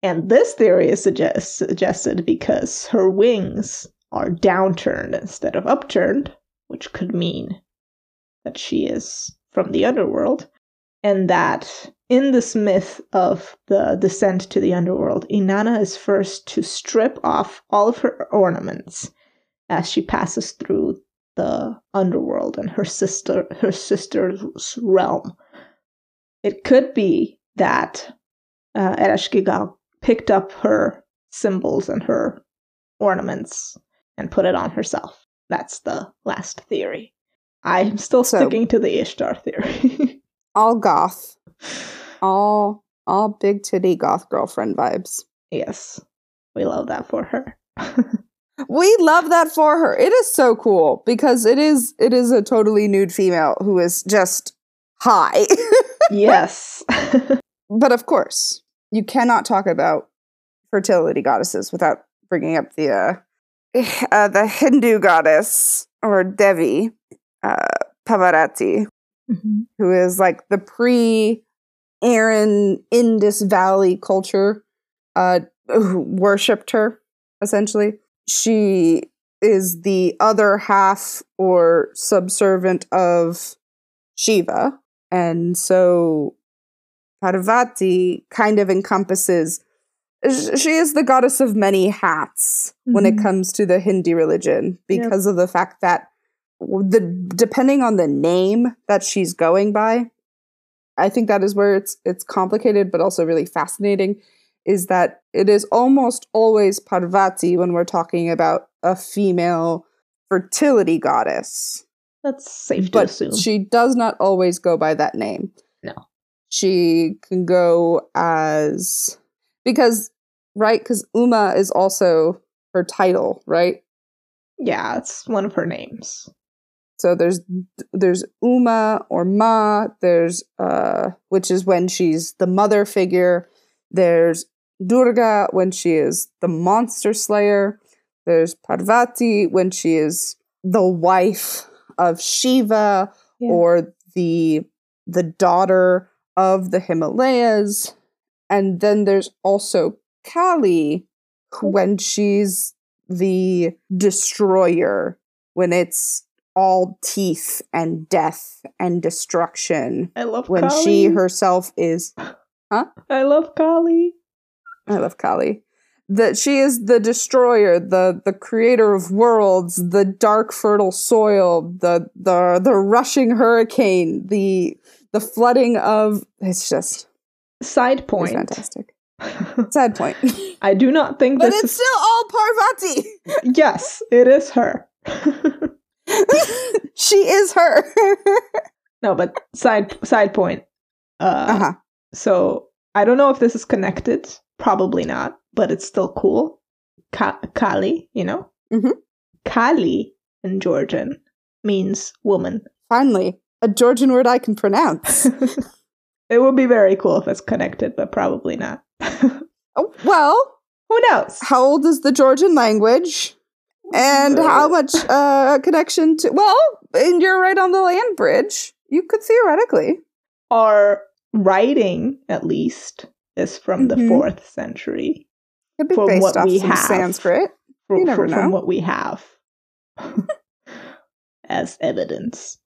And this theory is suggest- suggested because her wings are downturned instead of upturned, which could mean that she is from the underworld, and that in this myth of the descent to the underworld, Inanna is first to strip off all of her ornaments as she passes through the underworld and her sister her sister's realm. It could be that uh, Ereshkigal picked up her symbols and her ornaments and put it on herself. That's the last theory. I'm still So- sticking to the Ishtar theory. All goth. All all big titty goth girlfriend vibes. yes, we love that for her. We love that for her. It is so cool because it is it is a totally nude female who is just high. yes. but of course, you cannot talk about fertility goddesses without bringing up the uh, uh the Hindu goddess or Devi, uh, Pavarati, Mhm. who is like the pre Aryan Indus Valley culture uh who worshipped her essentially. She is the other half or subservient of Shiva. And so Parvati kind of encompasses she is the goddess of many hats when it Mhm. comes to the Hindi religion Yep. because of the fact that the depending on the name that she's going by i think that is where it's it's complicated but also really fascinating is that it is almost always parvati when we're talking about a female fertility goddess That's safe to but assume. she does not always go by that name No. she can go as because right because uma is also her title right yeah, it's one of her names. So there's there's Uma or Ma. There's uh, which is when she's the mother figure. There's Durga when she is the monster slayer. There's Parvati when she is the wife of Shiva Yeah. or the the daughter of the Himalayas. And then there's also Kali mm-hmm. when she's the destroyer when it's all teeth and death and destruction I love when Kali. she herself is Huh? I love Kali. I love Kali. That she is the destroyer, the the creator of worlds, the dark fertile soil, the the the rushing hurricane, the the flooding of it's just Side it's point. fantastic. Sad point. I do not think but it's is. still all Parvati. yes, it is her. she is her. no, but side side point. Uh, uh-huh. So I don't know if this is connected. Probably not, but it's still cool. Ka- Kali, you know. Mhm. Kali in Georgian means woman. Finally, a Georgian word I can pronounce. it would be very cool if it's connected, but probably not. oh, well, Who knows? how old is the Georgian language? And how much uh, connection to. Well, and you're right on the land bridge. You could theoretically. Our writing, at least, is from the Mhm. fourth century. Could be From based what off we some have. Sanskrit. Fro- You never From know. what we have as evidence.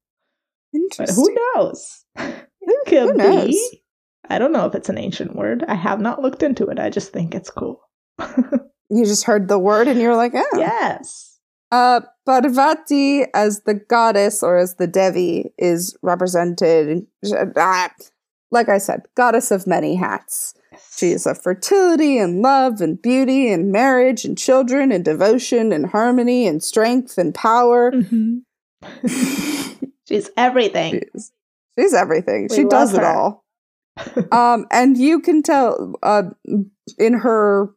But who knows? It who could knows? be. I don't know if it's an ancient word. I have not looked into it. I just think it's cool. You just heard the word and you're like, oh. Yes. Uh, Parvati as the goddess or as the Devi is represented, ah, like I said, goddess of many hats. She is of fertility and love and beauty and marriage and children and devotion and harmony and strength and power. Mhm. She's everything. She's, she's everything. We she does love it all. um, and you can tell uh, in her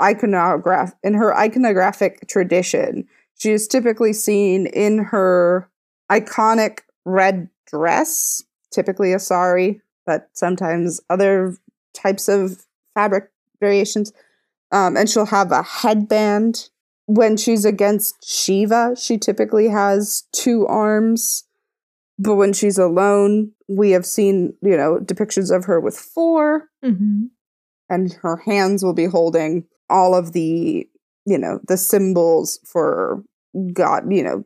iconograph in her iconographic tradition, she is typically seen in her iconic red dress, typically a sari, but sometimes other types of fabric variations. Um, and she'll have a headband. When she's against Shiva, she typically has two arms. But when she's alone, we have seen, you know, depictions of her with four, Mhm. and her hands will be holding all of the, you know, the symbols for God, you know,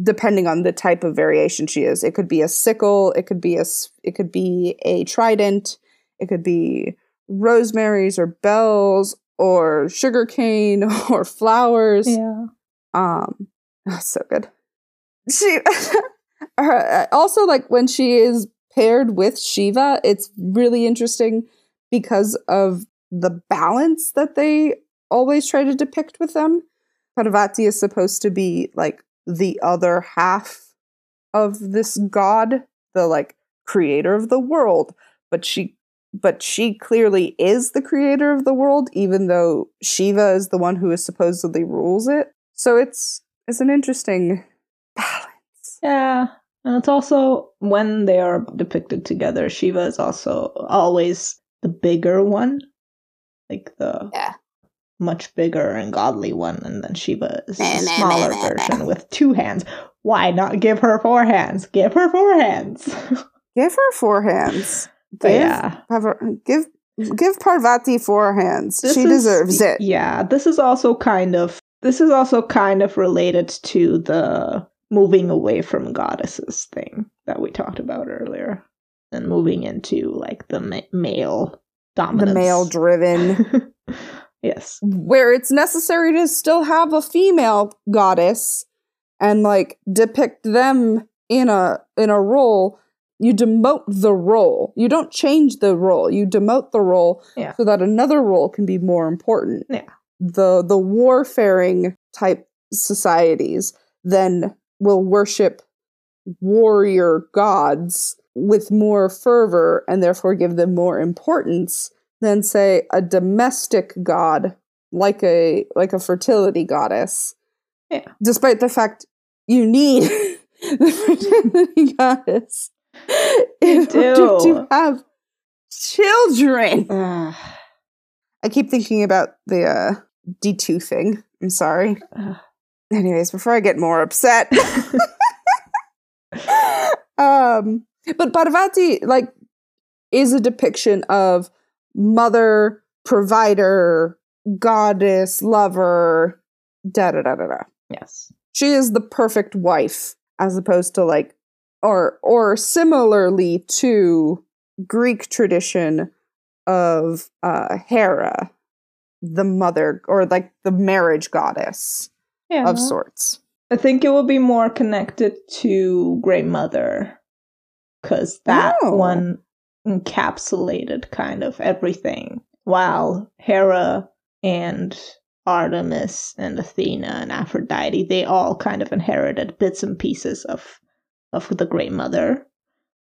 depending on the type of variation she is. It could be a sickle, it could be a it could be a trident, it could be rosemary's or bells or sugarcane or flowers. Yeah. Um, oh, so good. she her, also like when she is paired with Shiva, it's really interesting because of the balance that they always try to depict with them. Parvati is supposed to be like the other half of this god, the like creator of the world, but she but she clearly is the creator of the world even though Shiva is the one who is supposedly rules it. So it's it's an interesting balance. Yeah. And it's also when they are depicted together, Shiva is also always the bigger one. Like the Yeah. much bigger and godly one, and then Shiva is Nah, the smaller nah, nah, version with two hands. Why not give her four hands? Give her four hands. Give her four hands. Give, yeah. Give give Parvati four hands. This she is- deserves it. Yeah, this is also kind of this is also kind of related to the moving away from goddesses thing that we talked about earlier, and moving into like the ma- male The male driven. yes. where it's necessary to still have a female goddess and like depict them in a in a role you demote the role you don't change the role you demote the role Yeah. so that another role can be more important Yeah. the the warfaring type societies then will worship warrior gods with more fervor and therefore give them more importance than say a domestic god like a like a fertility goddess. Yeah. Despite the fact you need the fertility goddess in do. order to have children. I keep thinking about the uh, D2 thing. I'm sorry. Anyways, before I get more upset. um but Parvati like is a depiction of mother, provider, goddess, lover, da da da da da. yes. She is the perfect wife as opposed to like or or similarly to Greek tradition of uh Hera, the mother or like the marriage goddess Yeah. of sorts. I think it will be more connected to Great Mother because that Oh. one encapsulated kind of everything, while Hera and Artemis and Athena and Aphrodite they all kind of inherited bits and pieces of of the Great Mother,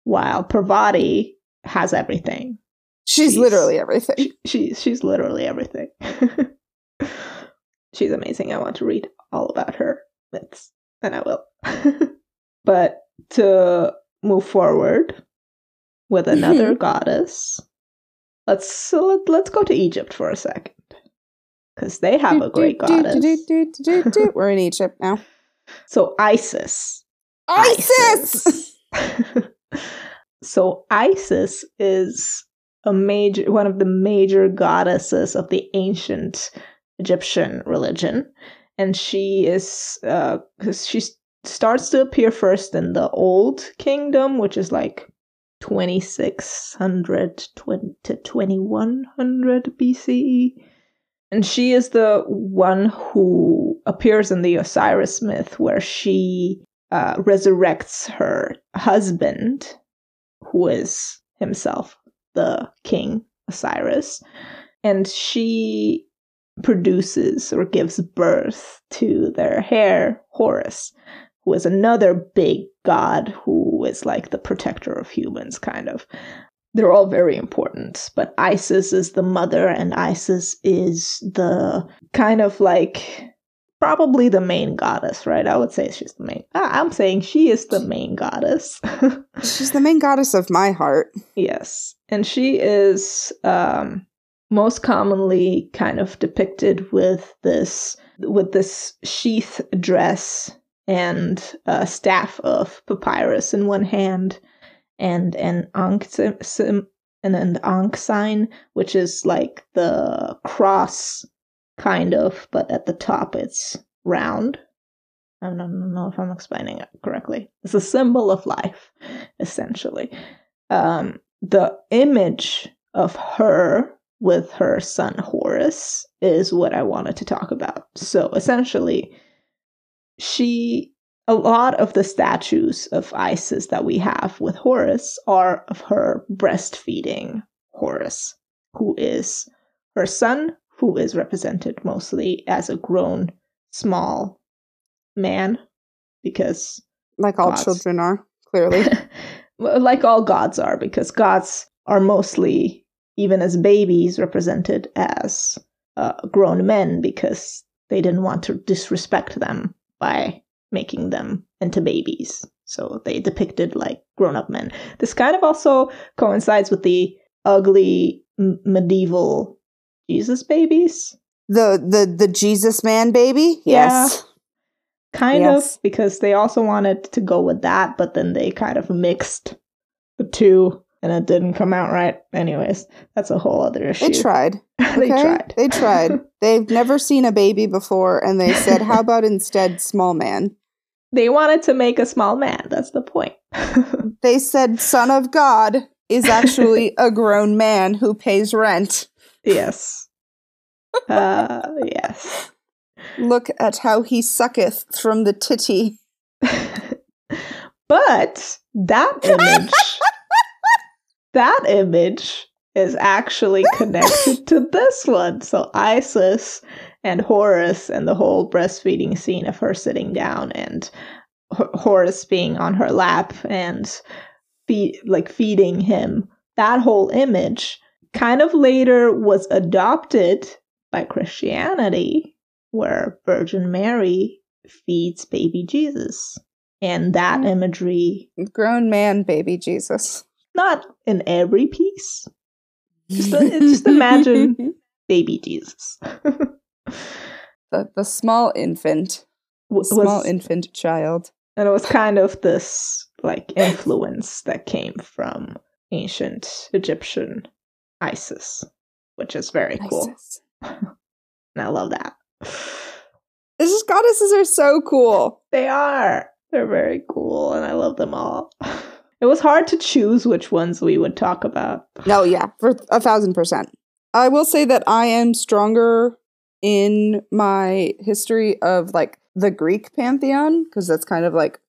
while Parvati has everything. She's, She's- literally everything. She, she she's literally everything. she's amazing. I want to read all about her myths, and I will. but to move forward with mm-hmm. another goddess, let's so let, let's go to Egypt for a second because they have a great goddess. We're in Egypt now. So Isis. Isis! so Isis is a major one of the major goddesses of the ancient Egyptian religion, and she is uh she starts to appear first in the Old Kingdom, which is like 2600 20 to 2100 BCE. And she is the one who appears in the Osiris myth, where she uh, resurrects her husband, who is himself the king Osiris, and she produces or gives birth to their heir Horus, who is another big god who is like the protector of humans, kind of. They're all very important, but Isis is the mother, and Isis is the kind of like probably the main goddess, right? I would say she's the main. I'm saying she is the main goddess. She's the main goddess of my heart. yes, and she is um, most commonly kind of depicted with this with this sheath dress and a staff of papyrus in one hand, and an ankh and an ankh sign, which is like the cross kind of, but at the top it's round. I don't know if I'm explaining it correctly. It's a symbol of life, essentially. Um, the image of her with her son Horus is what I wanted to talk about. So essentially, she a lot of the statues of Isis that we have with Horus are of her breastfeeding Horus, who is her son, who is represented mostly as a grown, small man, because Like all Gods. children are, clearly. like all gods are, because gods are mostly, even as babies, represented as uh, grown men because they didn't want to disrespect them by making them into babies. So they depicted like grown up men. This kind of also coincides with the ugly m- medieval Jesus babies. the the the Jesus man baby? Yes. Kind Yes. of, because they also wanted to go with that, but then they kind of mixed the two and it didn't come out right. Anyways, that's a whole other issue. They tried. they okay? tried. They tried. They've never seen a baby before and they said, How about instead small man? they wanted to make a small man. That's the point. They said son of God is actually a grown man who pays rent. Yes. Uh, yes. Look at how he sucketh from the titty. but that image, that image is actually connected to this one. So Isis and Horus and the whole breastfeeding scene of her sitting down and H- Horus being on her lap and feed, like feeding him. That whole image kind of later was adopted by Christianity, where Virgin Mary feeds baby Jesus. And that Mm. imagery, Grown man baby Jesus. not in every piece, Just- just imagine- baby Jesus. the, the small infant. W- Small infant child. and it was kind of this like influence that came from ancient Egyptian Isis, which is very cool. And I love that. These goddesses are so cool. They are. They're very cool, and I love them all. It was hard to choose which ones we would talk about. No, yeah, for a thousand percent. I will say that I am stronger in my history of like the Greek pantheon because that's kind of like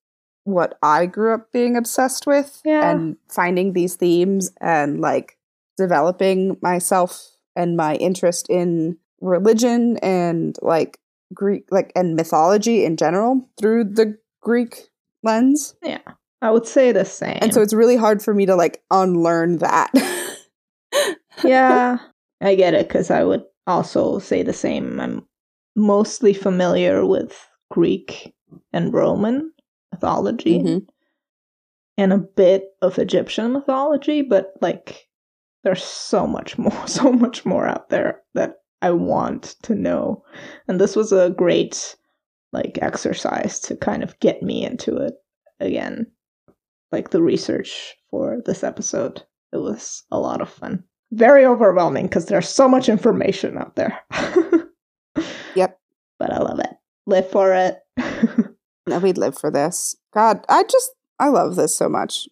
what I grew up being obsessed with Yeah. and finding these themes and like developing myself and my interest in religion and like Greek like and mythology in general through the Greek lens. Yeah. I would say the same. And so it's really hard for me to like unlearn that. yeah, I get it because I would also say the same. I'm mostly familiar with Greek and Roman mythology Mhm. and a bit of Egyptian mythology, but like there's so much more, so much more out there that I want to know. And this was a great like exercise to kind of get me into it again. Like the research for this episode. It was a lot of fun. Very overwhelming because there's so much information out there. Yep. But I love it. Live for it. No, we'd live for this. God, I just I love this so much.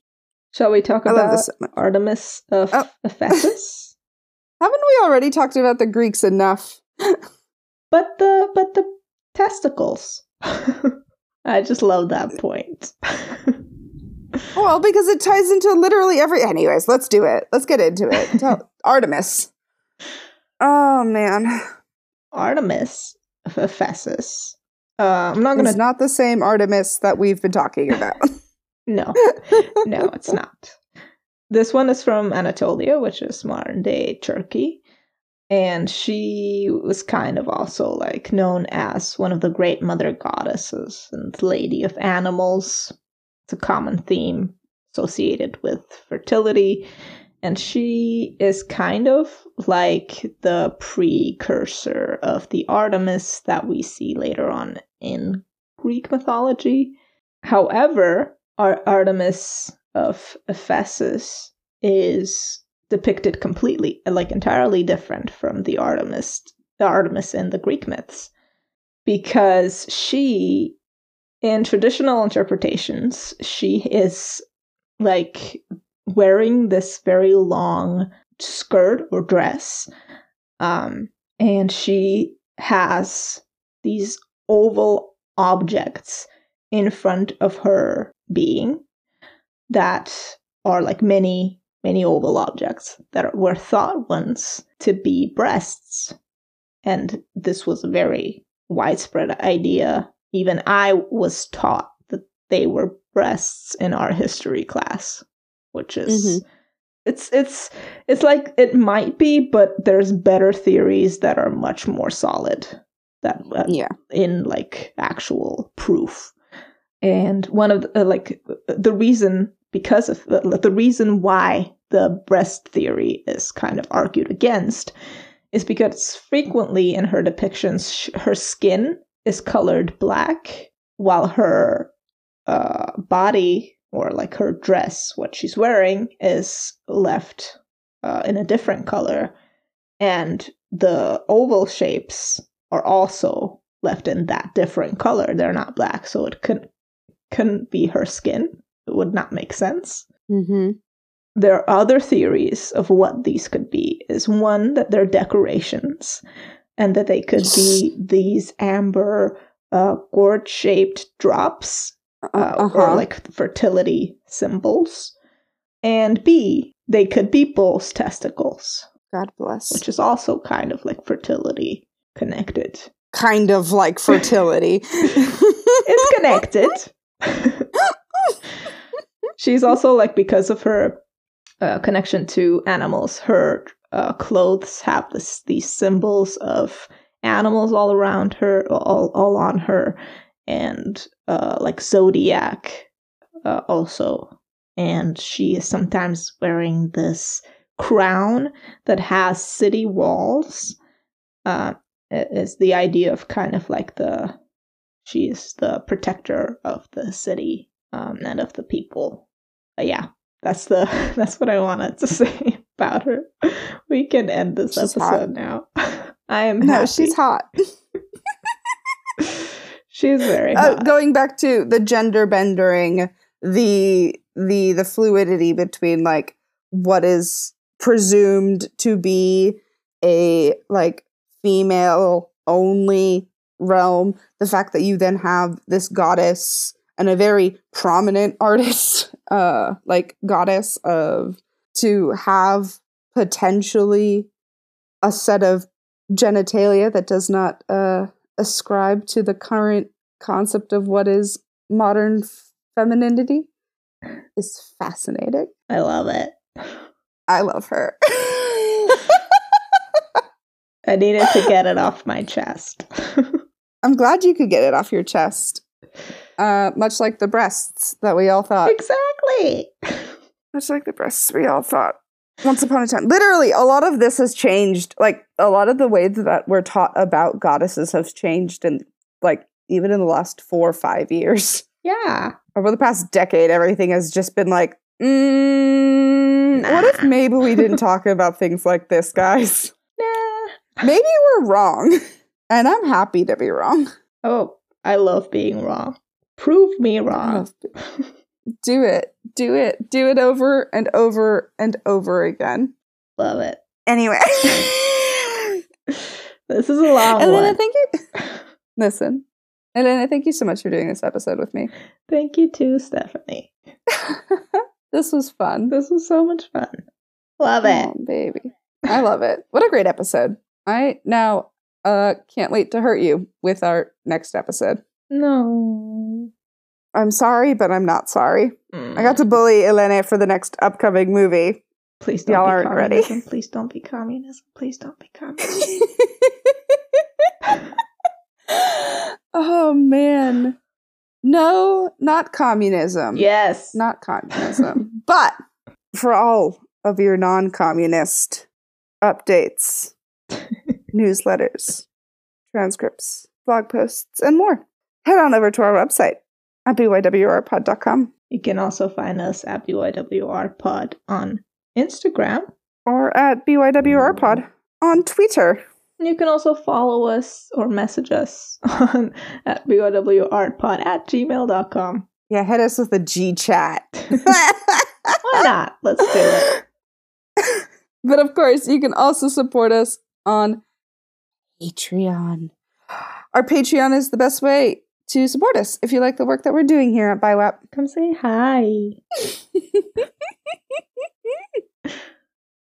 Shall we talk I about so. Artemis of Oh. Ephesus? Haven't we already talked about the Greeks enough? but the but the testicles. I just love that point. Well, because it ties into literally every. Anyways, let's do it. Let's get into it. Tell- Artemis. Oh man, Artemis of Ephesus. Uh, I'm not gonna. it's not the same Artemis that we've been talking about. No, no, it's not. This one is from Anatolia, which is modern day Turkey. And she was kind of also like known as one of the great mother goddesses and lady of animals. It's a common theme associated with fertility. And she is kind of like the precursor of the Artemis that we see later on in Greek mythology. However, Ar- Artemis of Ephesus is depicted completely, like entirely different from the Artemis, the Artemis in the Greek myths, because she, in traditional interpretations, she is like wearing this very long skirt or dress, um, and she has these oval objects in front of her being that are like many, many oval objects that were thought once to be breasts. And this was a very widespread idea. Even I was taught that they were breasts in our history class, which is Mhm. it's it's it's like it might be, but there's better theories that are much more solid that uh, Yeah. in like actual proof. And one of the, uh, like the reason because of the, the reason why the breast theory is kind of argued against is because frequently in her depictions sh- her skin is colored black while her uh, body or like her dress what she's wearing is left uh, in a different color. And the oval shapes are also left in that different color. They're not black so it couldn't couldn't be her skin it would not make sense Mm-hmm. there are other theories of what these could be is one that they're decorations and that they could be these amber uh, gourd shaped drops uh, uh-huh. or like fertility symbols and b they could be bull's testicles God bless. which is also kind of like fertility connected kind of like fertility. it's connected. She's also like because of her uh, connection to animals, her uh, clothes have this these symbols of animals all around her, all all on her, and uh, like zodiac uh, also. And she is sometimes wearing this crown that has city walls. Uh, is the idea of kind of like the she's the protector of the city um, and of the people. But yeah, that's the that's what I wanted to say about her. We can end this She's episode now. I am no, happy. she's hot. she's very Uh, hot. going back to the gender bendering, the the the fluidity between like what is presumed to be a like female only realm, the fact that you then have this goddess and a very prominent artist, uh, like goddess of to have potentially a set of genitalia that does not uh ascribe to the current concept of what is modern femininity is fascinating. I love it. I love her. I needed to get it off my chest. I'm glad you could get it off your chest. Uh, much like the breasts that we all thought. exactly. Much like the breasts we all thought. Once upon a time. Literally, a lot of this has changed. Like, a lot of the ways that we're taught about goddesses have changed, and like, even in the last four or five years. Yeah. over the past decade, everything has just been like, mm, what if maybe we didn't talk about things like this, guys? Nah. Maybe we're wrong. And I'm happy to be wrong. Oh, I love being wrong. Prove me wrong. Do it. Do it. Do it over and over and over again. Love it. Anyway. This is a long Elena, one. thank you. Listen. Elena, thank you so much for doing this episode with me. Thank you too, Stephanie. this was fun. This was so much fun. Love it. Oh, baby. I love it. What a great episode. I now uh can't wait to hurt you with our next episode. No. I'm sorry, but I'm not sorry. Mm. I got to bully Elena for the next upcoming movie. Please don't Y'all be aren't ready. Please don't be communism. Please don't be communism. oh man. No, not communism. yes. Not communism. but for all of your non communist updates, newsletters, transcripts, blog posts, and more, head on over to our website at bywrpod.com You can also find us at BYWR Pod on Instagram. or at bywrpod on Twitter. You can also follow us or message us on at BYWRpod at gmail.com. Yeah, hit us with a G chat. Why not? Let's do it. but of course, you can also support us on Patreon. Our Patreon is the best way to support us if you like the work that we're doing here at BYWRpod. Come say hi.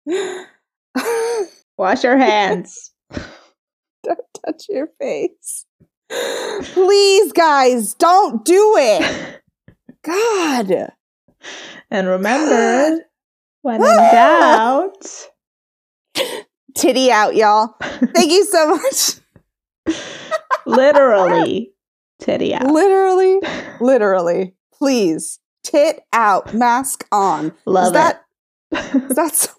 Wash your hands. don't touch your face. Please, guys, don't do it. God. And remember, when in doubt, Titty out, y'all. Thank you so much. literally, titty out. Literally, literally. Please, tit out, mask on. Love is that, Is that so-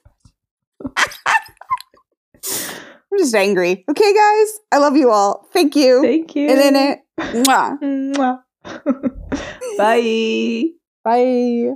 I'm just angry. Okay, guys? I love you all. Thank you. Thank you. And in it. Mwah. Mwah. Bye. Bye.